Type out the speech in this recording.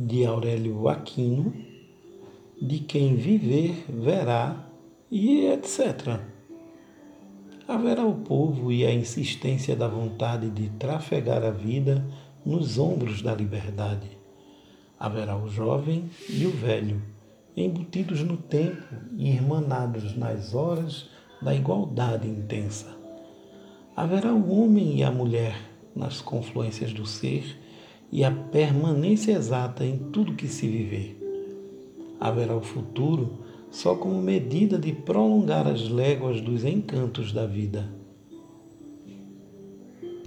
de Aurélio Aquino, de quem viver verá e etc. Haverá o povo e a insistência da vontade de trafegar a vida nos ombros da liberdade. Haverá o jovem e o velho, embutidos no tempo e irmanados nas horas da igualdade intensa. Haverá o homem e a mulher nas confluências do ser e a permanência exata em tudo que se viver. Haverá o futuro só como medida de prolongar as léguas dos encantos da vida.